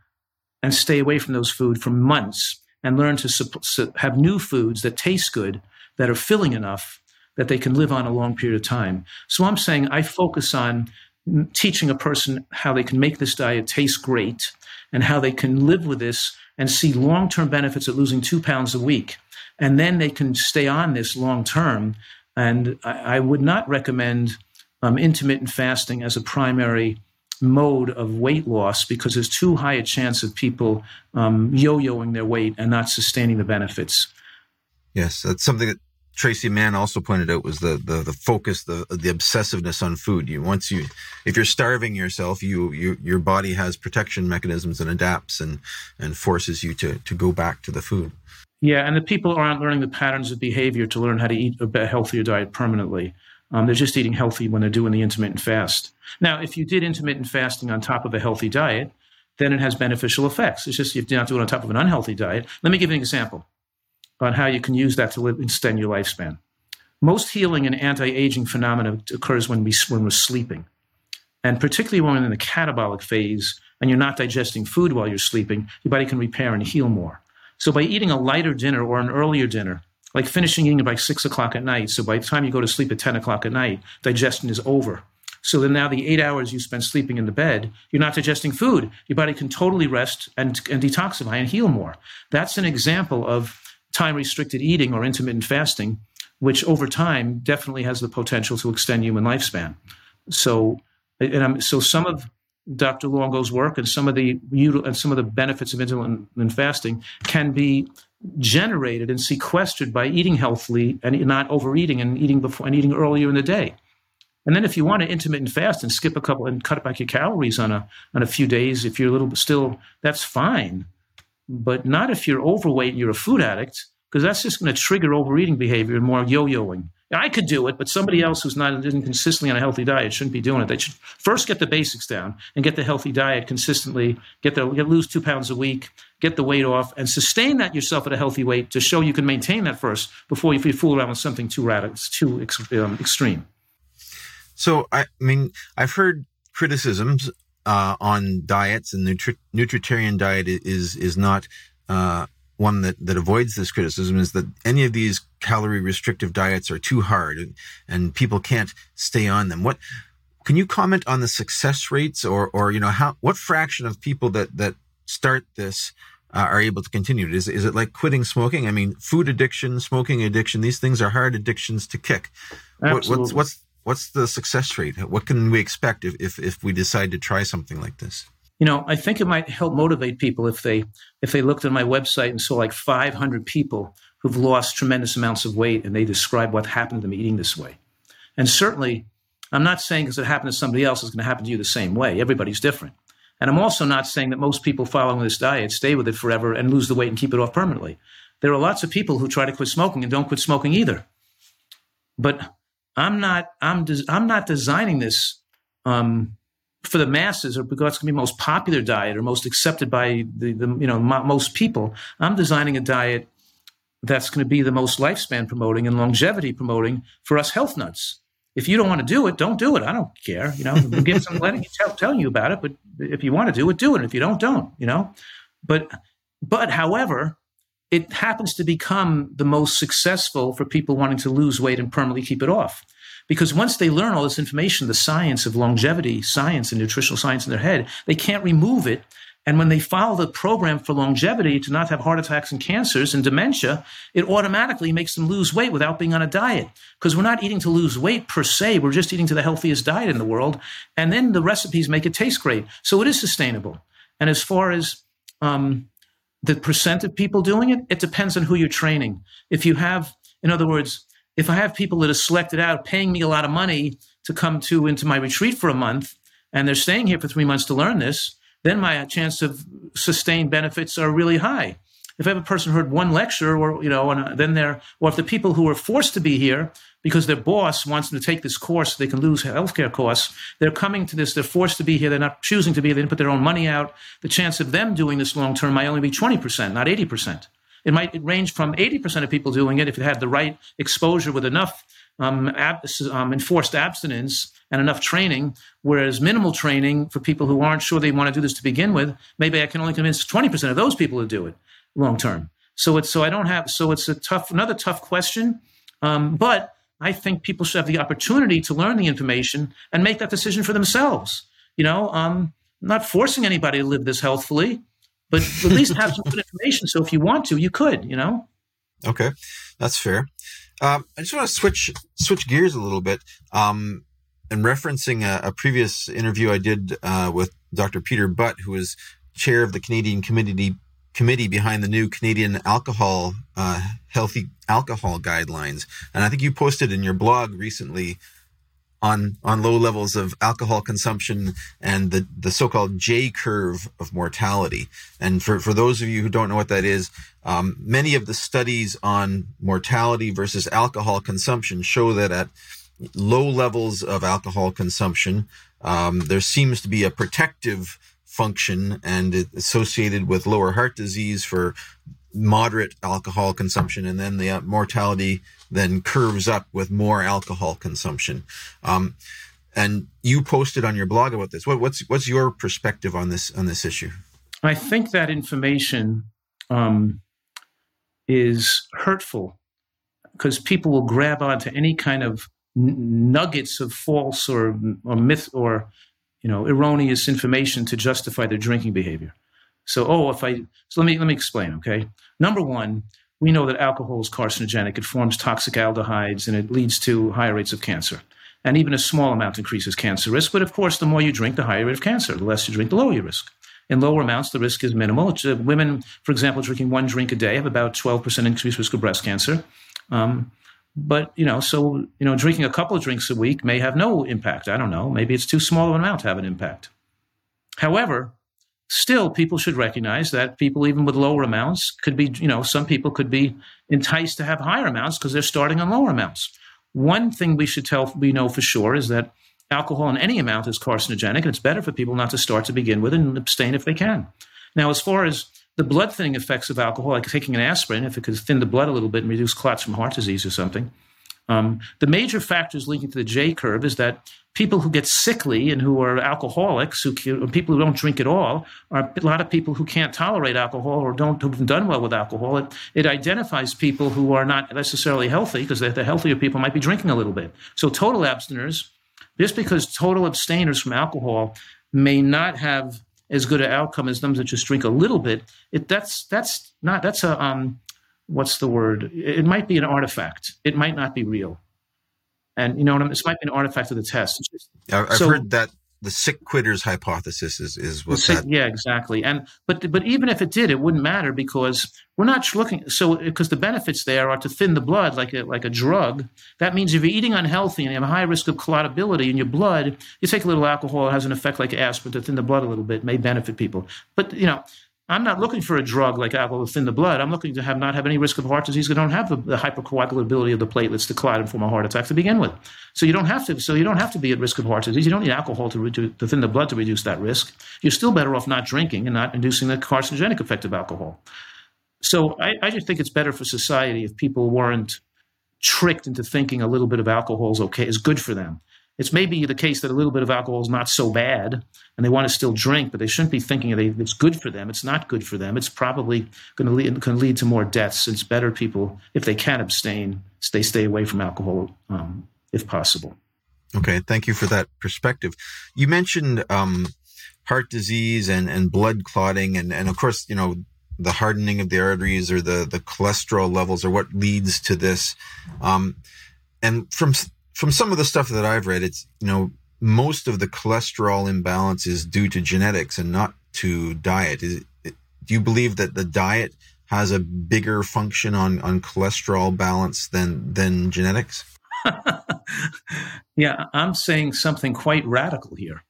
and stay away from those food for months and learn to su- have new foods that taste good, that are filling enough that they can live on a long period of time. So I'm saying I focus on teaching a person how they can make this diet taste great and how they can live with this and see long term benefits of losing two pounds a week. And then they can stay on this long term. And I, I, would not recommend um, intermittent fasting as a primary mode of weight loss because there's too high a chance of people um, yo yoing their weight and not sustaining the benefits. Yes, that's something that Traci Mann also pointed out was the the, the focus, the the obsessiveness on food. You once you if you're starving yourself, you, you your body has protection mechanisms and adapts and and forces you to to go back to the food. Yeah, and the people aren't learning the patterns of behavior to learn how to eat a healthier diet permanently. Um, they're just eating healthy when they're doing the intermittent fast. Now, if you did intermittent fasting on top of a healthy diet, then it has beneficial effects. It's just you're not doing it on top of an unhealthy diet. Let me give you an example on how you can use that to live, extend your lifespan. Most healing and anti-aging phenomena occurs when, we, when we're sleeping. And particularly when we're in the catabolic phase and you're not digesting food while you're sleeping, your body can repair and heal more. So by eating a lighter dinner or an earlier dinner, like finishing eating by six o'clock at night, so by the time you go to sleep at 10 o'clock at night, digestion is over. So then now the eight hours you spend sleeping in the bed, you're not digesting food. Your body can totally rest and, and detoxify and heal more. That's an example of time restricted eating or intermittent fasting, which over time definitely has the potential to extend human lifespan. So, and I'm, so some of Dr. Longo's work and some of the and some of the benefits of intermittent fasting can be generated and sequestered by eating healthily and not overeating and eating before and eating earlier in the day. And then if you want to intermittent fast and skip a couple and cut back your calories on a on a few days, if you're a little still, that's fine but not if you're overweight and you're a food addict, because that's just going to trigger overeating behavior and more yo-yoing. I could do it, but somebody else who's not isn't consistently on a healthy diet shouldn't be doing it. They should first get the basics down and get the healthy diet consistently. Get the get, lose two pounds a week, get the weight off, and sustain that yourself at a healthy weight to show you can maintain that first before you fool around with something too radical, too um, extreme. So I mean, I've heard criticisms uh, on diets and nutri- nutritarian diet is is not uh, one that, that avoids this criticism is that any of these calorie restrictive diets are too hard and, and people can't stay on them. What can you comment on the success rates or or you know how what fraction of people that that start this uh, are able to continue it? Is is it like quitting smoking? I mean, food addiction, smoking addiction, these things are hard addictions to kick. What, what's what's what's the success rate? What can we expect if, if, if we decide to try something like this? You know, I think it might help motivate people if they if they looked at my website and saw like 500 people who've lost tremendous amounts of weight and they describe what happened to them eating this way. And certainly, I'm not saying because it happened to somebody else, it's going to happen to you the same way. Everybody's different. And I'm also not saying that most people following this diet stay with it forever and lose the weight and keep it off permanently. There are lots of people who try to quit smoking and don't quit smoking either. But I'm not I'm des- I'm not designing this um, for the masses or because it's going to be most popular diet or most accepted by the, the you know most people. I'm designing a diet that's going to be the most lifespan promoting and longevity promoting for us health nuts. If you don't want to do it, don't do it. I don't care. You know, give some letting you tell, telling you about it. But if you want to do it, do it. If you don't, don't. You know, but but however, it happens to become the most successful for people wanting to lose weight and permanently keep it off. Because once they learn all this information, the science of longevity, science and nutritional science in their head, they can't remove it. And when they follow the program for longevity to not have heart attacks and cancers and dementia, it automatically makes them lose weight without being on a diet. Because we're not eating to lose weight per se, we're just eating to the healthiest diet in the world. And then the recipes make it taste great. So it is sustainable. And as far as um, the percent of people doing it, it depends on who you're training. If you have, in other words, if I have people that are selected out paying me a lot of money to come to into my retreat for a month and they're staying here for three months to learn this, then my chance of sustained benefits are really high. If I have a person heard one lecture, or you know, and uh, then they're, or if the people who are forced to be here because their boss wants them to take this course so they can lose healthcare costs. They're coming to this, they're forced to be here, they're not choosing to be here, they didn't put their own money out. The chance of them doing this long term might only be 20%, not 80%. It might range from 80% of people doing it if it had the right exposure with enough um, ab- um, enforced abstinence and enough training, whereas minimal training for people who aren't sure they want to do this to begin with, maybe I can only convince 20% of those people to do it long term. So it's so I don't have so it's a tough another tough question. Um, but I think people should have the opportunity to learn the information and make that decision for themselves. You know, um, I'm not forcing anybody to live this healthfully, but at least have some good information. So if you want to, you could. You know. Okay, that's fair. Um, I just want to switch switch gears a little bit. Um, and referencing a, a, previous interview I did uh, with Dr. Peter Butt, who is chair of the Canadian Committee committee behind the new Canadian alcohol uh, healthy alcohol guidelines, and I think you posted in your blog recently on on low levels of alcohol consumption and the the so-called J curve of mortality. And for for those of you who don't know what that is, um, many of the studies on mortality versus alcohol consumption show that at low levels of alcohol consumption, um, there seems to be a protective function and associated with lower heart disease for moderate alcohol consumption, and then the uh, mortality then curves up with more alcohol consumption. Um, and you posted on your blog about this. What, what's what's your perspective on this on this issue? I think that information um, is hurtful because people will grab onto any kind of n- nuggets of false or, or myth or you know, erroneous information to justify their drinking behavior. So, oh, if I so let me let me explain. Okay, number one, we know that alcohol is carcinogenic. It forms toxic aldehydes and it leads to higher rates of cancer. And even a small amount increases cancer risk. But of course, the more you drink, the higher rate of cancer. The less you drink, the lower your risk. In lower amounts, the risk is minimal. Uh, women, for example, drinking one drink a day have about 12% increased risk of breast cancer. Um, but you know, so you know, drinking a couple of drinks a week may have no impact. I don't know. Maybe it's too small of an amount to have an impact. However, still, people should recognize that people, even with lower amounts, could be. You know, some people could be enticed to have higher amounts because they're starting on lower amounts. One thing we should tell we know for sure is that alcohol in any amount is carcinogenic, and it's better for people not to start to begin with and abstain if they can. Now, as far as the blood thinning effects of alcohol, like taking an aspirin, if it could thin the blood a little bit and reduce clots from heart disease or something. Um, the major factors linking to the J curve is that people who get sickly and who are alcoholics, who and people who don't drink at all, are a lot of people who can't tolerate alcohol or don't have done well with alcohol. It, it identifies people who are not necessarily healthy because the healthier people might be drinking a little bit. So total abstiners, just because total abstainers from alcohol may not have as good an outcome as them that just drink a little bit. It that's that's not that's a um what's the word? It might be an artifact. It might not be real. And you know what I mean? This might be an artifact of the test. I've so, heard that the sick quitters hypothesis is is what sick, that yeah exactly. And but but even if it did it wouldn't matter because we're not looking so because the benefits there are to thin the blood like a like a drug. That means if you're eating unhealthy and you have a high risk of clotability in your blood you take a little alcohol it has an effect like aspirin to thin the blood a little bit may benefit people. But you know I'm not looking for a drug like alcohol to thin the blood. I'm looking to have not have any risk of heart disease. I don't have the, the hypercoagulability of the platelets to clot and form a heart attack to begin with. So you don't have to. So you don't have to be at risk of heart disease. You don't need alcohol to, thin the blood to reduce that risk. You're still better off not drinking and not inducing the carcinogenic effect of alcohol. So I, I just think it's better for society if people weren't tricked into thinking a little bit of alcohol is okay, is good for them. It's maybe the case that a little bit of alcohol is not so bad and they want to still drink, but they shouldn't be thinking it's good for them. It's not good for them. It's probably going to lead, can lead to more deaths. It's better people, if they can abstain, they stay away from alcohol um, if possible. Okay, thank you for that perspective. You mentioned um, heart disease and, and blood clotting, and, and of course, you know, the hardening of the arteries or the, the cholesterol levels are what leads to this. Um, and from from some of the stuff that I've read, it's you know most of the cholesterol imbalance is due to genetics and not to diet. Is, do you believe that the diet has a bigger function on on cholesterol balance than than genetics? yeah, I'm saying something quite radical here.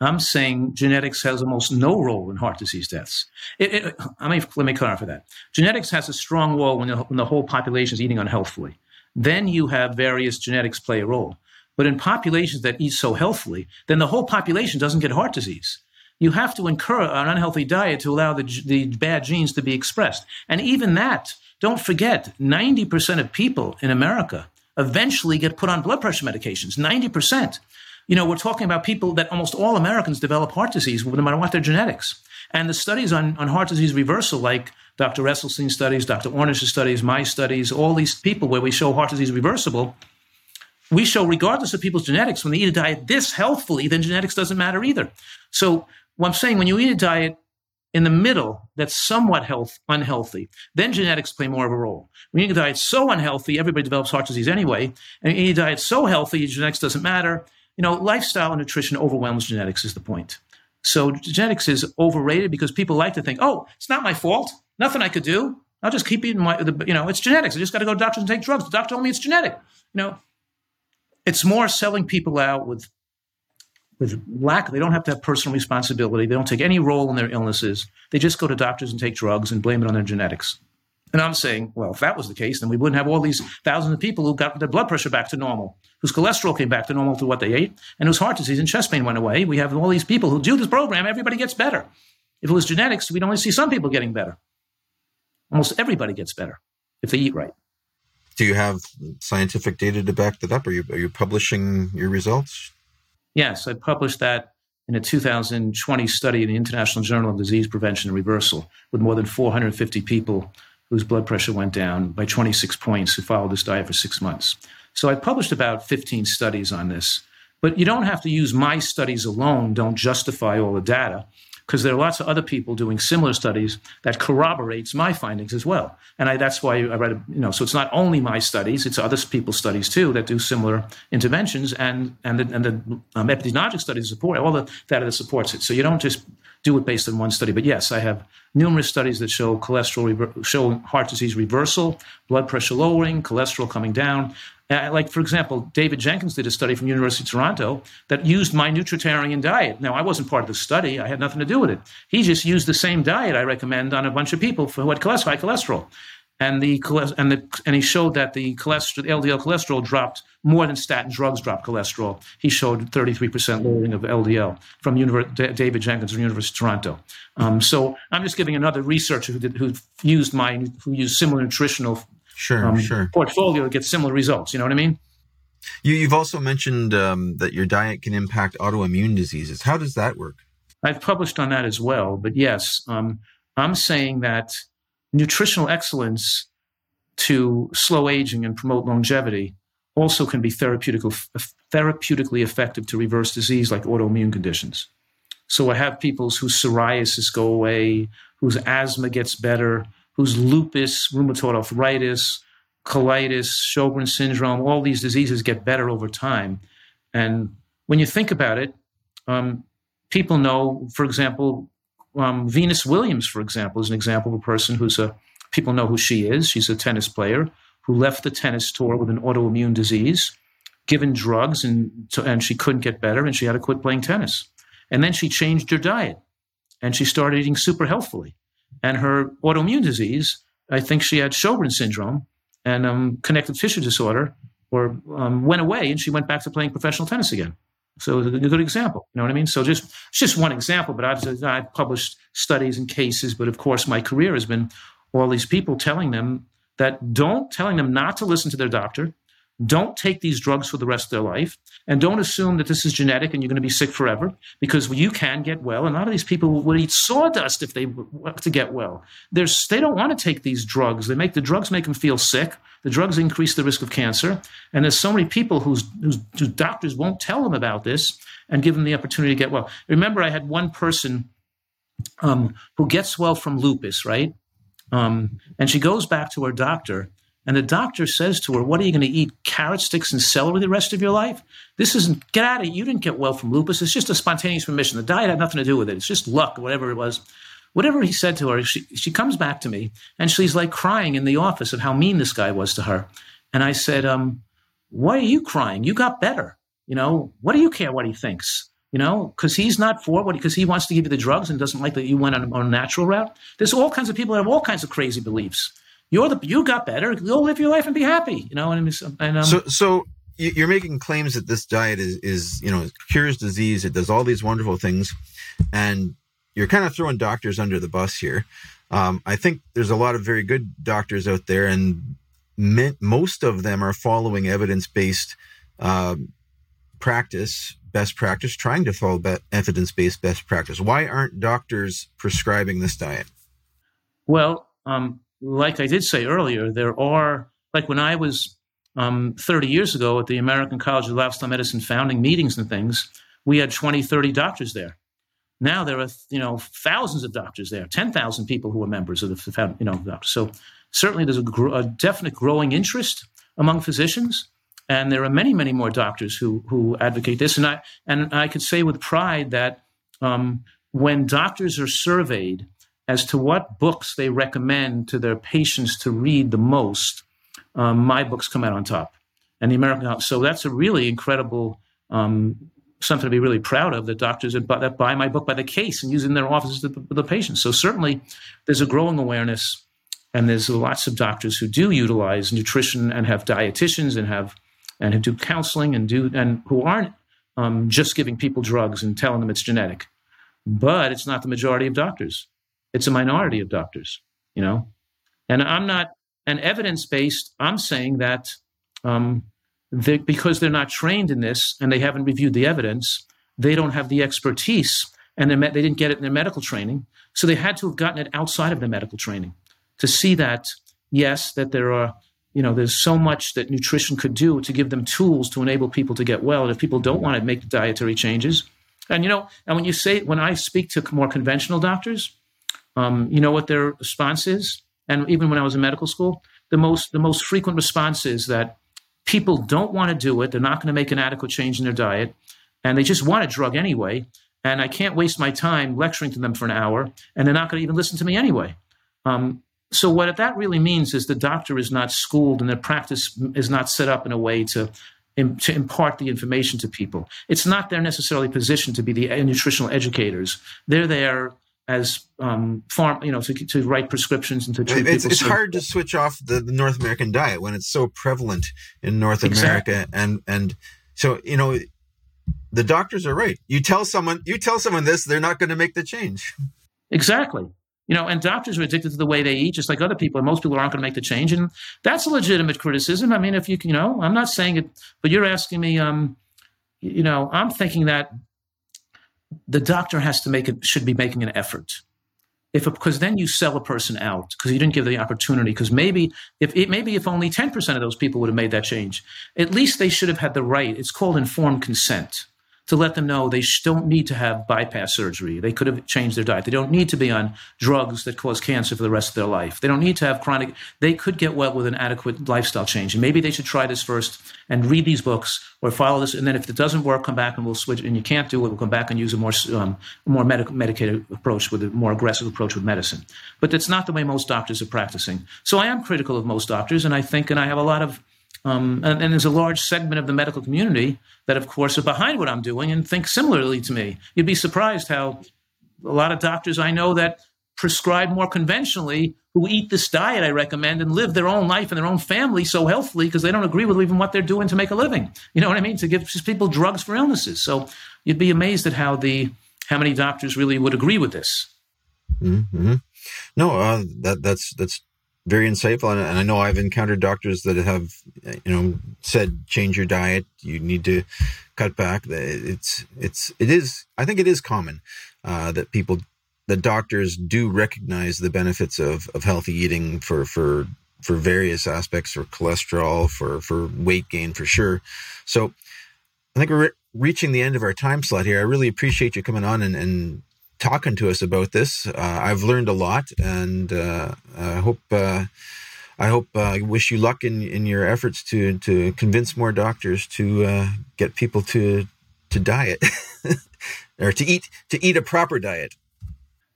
I'm saying genetics has almost no role in heart disease deaths. It, it, I mean, let me clarify that. Genetics has a strong role when the, when the whole population is eating unhealthfully then you have various genetics play a role. But in populations that eat so healthily, then the whole population doesn't get heart disease. You have to incur an unhealthy diet to allow the, the bad genes to be expressed. And even that, don't forget, 90% of people in America eventually get put on blood pressure medications. 90%. You know, we're talking about people that almost all Americans develop heart disease, no matter what their genetics. And the studies on, on heart disease reversal, like Dr. Esselstyn studies, Dr. Ornish's studies, my studies, all these people where we show heart disease reversible, we show regardless of people's genetics, when they eat a diet this healthfully, then genetics doesn't matter either. So what I'm saying, when you eat a diet in the middle that's somewhat health unhealthy, then genetics play more of a role. When you eat a diet so unhealthy, everybody develops heart disease anyway, and you eat a diet so healthy, genetics doesn't matter. You know, lifestyle and nutrition overwhelms genetics is the point. So genetics is overrated because people like to think, oh, it's not my fault. Nothing I could do. I'll just keep eating my, you know, it's genetics. I just got to go to doctors and take drugs. The doctor told me it's genetic. You know, it's more selling people out with with lack. They don't have to have personal responsibility. They don't take any role in their illnesses. They just go to doctors and take drugs and blame it on their genetics. And I'm saying, well, if that was the case, then we wouldn't have all these thousands of people who got their blood pressure back to normal, whose cholesterol came back to normal through what they ate, and whose heart disease and chest pain went away. We have all these people who do this program, everybody gets better. If it was genetics, we'd only see some people getting better. Almost everybody gets better if they eat right. Do you have scientific data to back that up? Are you, are you publishing your results? Yes, I published that in a 2020 study in the International Journal of Disease Prevention and Reversal with more than 450 people whose blood pressure went down by 26 points who followed this diet for six months. So I published about 15 studies on this. But you don't have to use my studies alone, don't justify all the data because there are lots of other people doing similar studies that corroborates my findings as well. And I, that's why I read, you know, so it's not only my studies, it's other people's studies too that do similar interventions and, and the, and the um, epidemiologic studies support, all the data that supports it. So you don't just do it based on one study. But yes, I have numerous studies that show cholesterol, show heart disease reversal, blood pressure lowering, cholesterol coming down. Uh, like, for example, David Jenkins did a study from University of Toronto that used my nutritarian diet. Now, I wasn't part of the study. I had nothing to do with it. He just used the same diet I recommend on a bunch of people who had high cholesterol. And the and the and he showed that the cholesterol, the LDL cholesterol dropped more than statin drugs drop cholesterol. He showed 33% lowering of LDL from Univers- David Jenkins from University of Toronto. Um, so I'm just giving another researcher who, did, who used my who used similar nutritional sure, um, sure. portfolio to get similar results. You know what I mean? You, have also mentioned um, that your diet can impact autoimmune diseases. How does that work? I've published on that as well. But yes, um, I'm saying that nutritional excellence to slow aging and promote longevity also can be therapeutically effective to reverse disease like autoimmune conditions. So I have people whose psoriasis go away, whose asthma gets better, whose lupus, rheumatoid arthritis, colitis, Sjogren's syndrome, all these diseases get better over time. And when you think about it, um, people know, for example, um, Venus Williams, for example, is an example of a person who's a, people know who she is. She's a tennis player who left the tennis tour with an autoimmune disease, given drugs, and, and she couldn't get better, and she had to quit playing tennis. And then she changed her diet and she started eating super healthfully and her autoimmune disease, I think she had Sjogren's syndrome and um, connective tissue disorder, or um, went away, and she went back to playing professional tennis again. So a good example, you know what I mean? So just it's just one example, but I've, I've published studies and cases. But of course, my career has been all these people telling them that don't telling them not to listen to their doctor, don't take these drugs for the rest of their life and don't assume that this is genetic and you're going to be sick forever because you can get well and a lot of these people would eat sawdust if they want to get well. There's, they don't want to take these drugs. They make the drugs make them feel sick. The drugs increase the risk of cancer and there's so many people whose, whose, whose doctors won't tell them about this and give them the opportunity to get well. Remember i had one person um, who gets well from lupus right? Um, and she goes back to her doctor and the doctor says to her, What are you going to eat? Carrot sticks and celery the rest of your life? This isn't, get out of it. You didn't get well from lupus. It's just a spontaneous remission. The diet had nothing to do with it. It's just luck, whatever it was. Whatever he said to her, she, she comes back to me and she's like crying in the office of how mean this guy was to her. And I said, um, Why are you crying? You got better. You know, what do you care what he thinks? You know, because he's not for what, because he wants to give you the drugs and doesn't like that you went on, on a natural route. There's all kinds of people that have all kinds of crazy beliefs you're the you got better. Go live your life and be happy. You know, and, and um, so so you're making claims that this diet is is you know cures disease. It does all these wonderful things, and you're kind of throwing doctors under the bus here. Um, I think there's a lot of very good doctors out there, and most of them are following evidence based uh, practice best practice, trying to follow be- evidence based best practice? Why aren't doctors prescribing this diet? Well, um, like I did say earlier, there are, like when I was um, 30 years ago at the American College of Lifestyle Medicine founding meetings and things, we had 20, 30 doctors there. Now there are, you know, thousands of doctors there, 10,000 people who are members of the, you know, doctors. So certainly there's a, gr- a definite growing interest among physicians and there are many, many more doctors who who advocate this. And I and I could say with pride that um, when doctors are surveyed as to what books they recommend to their patients to read the most, um, my books come out on top. And the American so that's a really incredible um, something to be really proud of. That doctors that buy, my book by the case and use in their offices to the, the patients. So certainly, there's a growing awareness, and there's lots of doctors who do utilize nutrition and have dietitians and have and who do counseling and do and who aren't um, just giving people drugs and telling them it's genetic. But it's not the majority of doctors. It's a minority of doctors, you know. And I'm not an evidence based. I'm saying that um, they, because they're not trained in this and they haven't reviewed the evidence, they don't have the expertise and they didn't get it in their medical training. So they had to have gotten it outside of their medical training to see that yes, that there are you know, there's so much that nutrition could do to give them tools to enable people to get well. And if people don't want to make dietary changes, and you know, and when you say when I speak to more conventional doctors, um, you know what their response is, and even when I was in medical school, the most the most frequent response is that people don't want to do it. They're not going to make an adequate change in their diet, and they just want a drug anyway. And I can't waste my time lecturing to them for an hour, and they're not going to even listen to me anyway. Um, so what that really means is the doctor is not schooled and their practice is not set up in a way to to impart the information to people. It's not their necessarily position to be the nutritional educators. They're there as um, farm, you know, to, to write prescriptions and to treat it's, people. It's hard to switch off the, the, North American diet when it's so prevalent in North exactly. America, and and so you know, the doctors are right. You tell someone, you tell someone this, they're not going to make the change. Exactly. You know, and doctors are addicted to the way they eat, just like other people. And most people aren't going to make the change, and that's a legitimate criticism. I mean, if you, you know, I'm not saying it, but you're asking me. Um, you know, I'm thinking that the doctor has to make it should be making an effort. If because then you sell a person out because you didn't give the opportunity. Because maybe if it, maybe if only 10% of those people would have made that change, at least they should have had the right. It's called informed consent to let them know they don't need to have bypass surgery. They could have changed their diet. They don't need to be on drugs that cause cancer for the rest of their life. They don't need to have chronic. They could get well with an adequate lifestyle change. And maybe they should try this first and read these books or follow this. And then if it doesn't work, come back and we'll switch. And you can't do it, we'll come back and use a more um, more medic- medicated approach with a more aggressive approach with medicine. But that's not the way most doctors are practicing. So I am critical of most doctors, and I think, and I have a lot of um, and, and, there's a large segment of the medical community that, of course, are behind what I'm doing and think similarly to me. You'd be surprised how a lot of doctors I know that prescribe more conventionally who eat this diet I recommend and live their own life and their own family so healthily because they don't agree with even what they're doing to make a living. You know what I mean? To give people drugs for illnesses. So you'd be amazed at how the how many doctors really would agree with this. Mm-hmm. No, uh, that that's that's very insightful. And, and I know I've encountered doctors that have, you know, said change your diet. You need to cut back. It's it's it is. I think it is common uh, that people, the doctors do recognize the benefits of of healthy eating for for for various aspects, for cholesterol, for for weight gain, for sure. So I think we're re- reaching the end of our time slot here. I really appreciate you coming on and, and talking to us about this. Uh, I've learned a lot, and uh, I hope uh, I hope uh, I wish you luck in, in your efforts to to convince more doctors to uh, get people to to diet or to eat to eat a proper diet.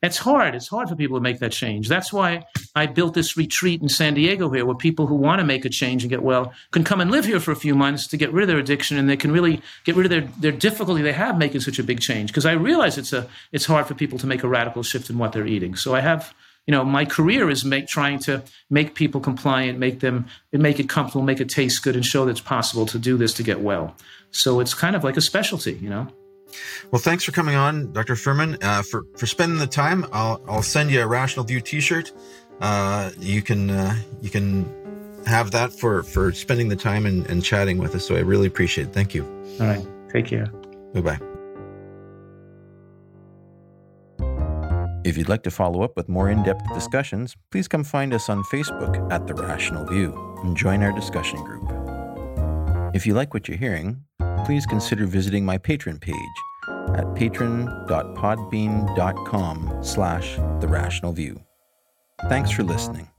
It's hard. It's hard for people to make that change. That's why I built this retreat in San Diego here, where people who want to make a change and get well can come and live here for a few months to get rid of their addiction, and they can really get rid of their, their difficulty they have making such a big change. Because I realize it's a it's hard for people to make a radical shift in what they're eating. So I have you know my career is make trying to make people compliant make them make it comfortable make it taste good and show that it's possible to do this to get well so it's kind of like a specialty you know well, thanks for coming on, Dr. Fuhrman, uh, for, for spending the time. I'll, I'll send you a Rational View t-shirt. Uh, you can, uh, you can have that for, for spending the time and, and chatting with us. So I really appreciate it. Thank you. All right. Take care. Bye-bye. If you'd like to follow up with more in depth discussions, please come find us on Facebook at The Rational View and join our discussion group. If you like what you're hearing, please consider visiting my Patreon page at patron.podbean.com slash the rational view. Thanks for listening.